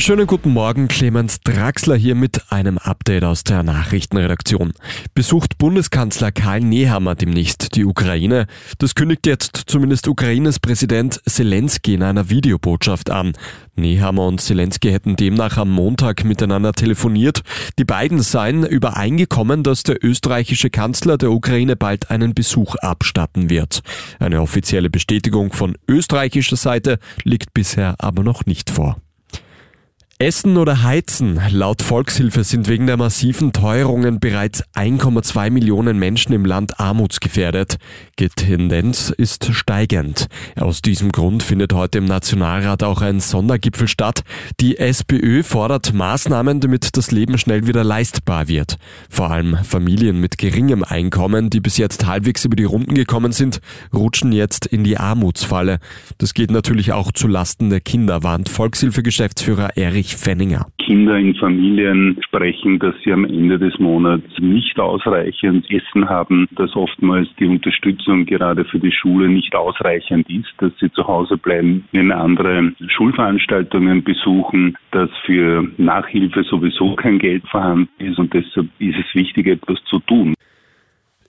Schönen guten Morgen, Clemens Draxler hier mit einem Update aus der Nachrichtenredaktion. Besucht Bundeskanzler Karl Nehammer demnächst die Ukraine. Das kündigt jetzt zumindest Ukraines Präsident Zelensky in einer Videobotschaft an. Nehammer und Zelensky hätten demnach am Montag miteinander telefoniert. Die beiden seien übereingekommen, dass der österreichische Kanzler der Ukraine bald einen Besuch abstatten wird. Eine offizielle Bestätigung von österreichischer Seite liegt bisher aber noch nicht vor. Essen oder Heizen? Laut Volkshilfe sind wegen der massiven Teuerungen bereits 1,2 Millionen Menschen im Land armutsgefährdet. Die Tendenz ist steigend. Aus diesem Grund findet heute im Nationalrat auch ein Sondergipfel statt. Die SPÖ fordert Maßnahmen, damit das Leben schnell wieder leistbar wird. Vor allem Familien mit geringem Einkommen, die bis jetzt halbwegs über die Runden gekommen sind, rutschen jetzt in die Armutsfalle. Das geht natürlich auch zu Lasten der Kinder, warnt Volkshilfe-Geschäftsführer Erich Ulrich Fenninger. Kinder in Familien sprechen, dass sie am Ende des Monats nicht ausreichend Essen haben, dass oftmals die Unterstützung gerade für die Schule nicht ausreichend ist, dass sie zu Hause bleiben, wenn andere Schulveranstaltungen besuchen, dass für Nachhilfe sowieso kein Geld vorhanden ist und deshalb ist es wichtig, etwas zu tun.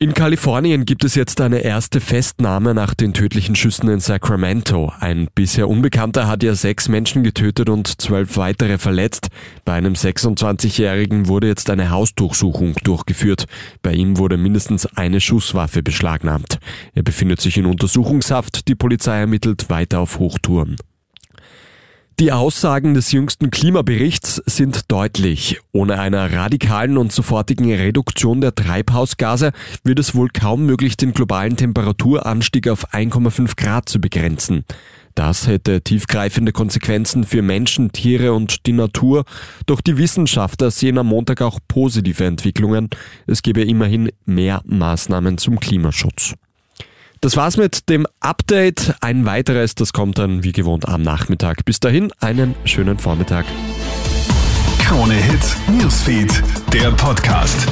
In Kalifornien gibt es jetzt eine erste Festnahme nach den tödlichen Schüssen in Sacramento. Ein bisher Unbekannter hat ja sechs Menschen getötet und zwölf weitere verletzt. Bei einem 26-Jährigen wurde jetzt eine Hausdurchsuchung durchgeführt. Bei ihm wurde mindestens eine Schusswaffe beschlagnahmt. Er befindet sich in Untersuchungshaft. Die Polizei ermittelt weiter auf Hochtouren. Die Aussagen des jüngsten Klimaberichts sind deutlich. Ohne einer radikalen und sofortigen Reduktion der Treibhausgase wird es wohl kaum möglich, den globalen Temperaturanstieg auf 1,5 Grad zu begrenzen. Das hätte tiefgreifende Konsequenzen für Menschen, Tiere und die Natur. Doch die Wissenschaftler sehen am Montag auch positive Entwicklungen. Es gebe immerhin mehr Maßnahmen zum Klimaschutz. Das war's mit dem Update. Ein weiteres, das kommt dann wie gewohnt am Nachmittag. Bis dahin einen schönen Vormittag. Krone Hits, Newsfeed, der Podcast.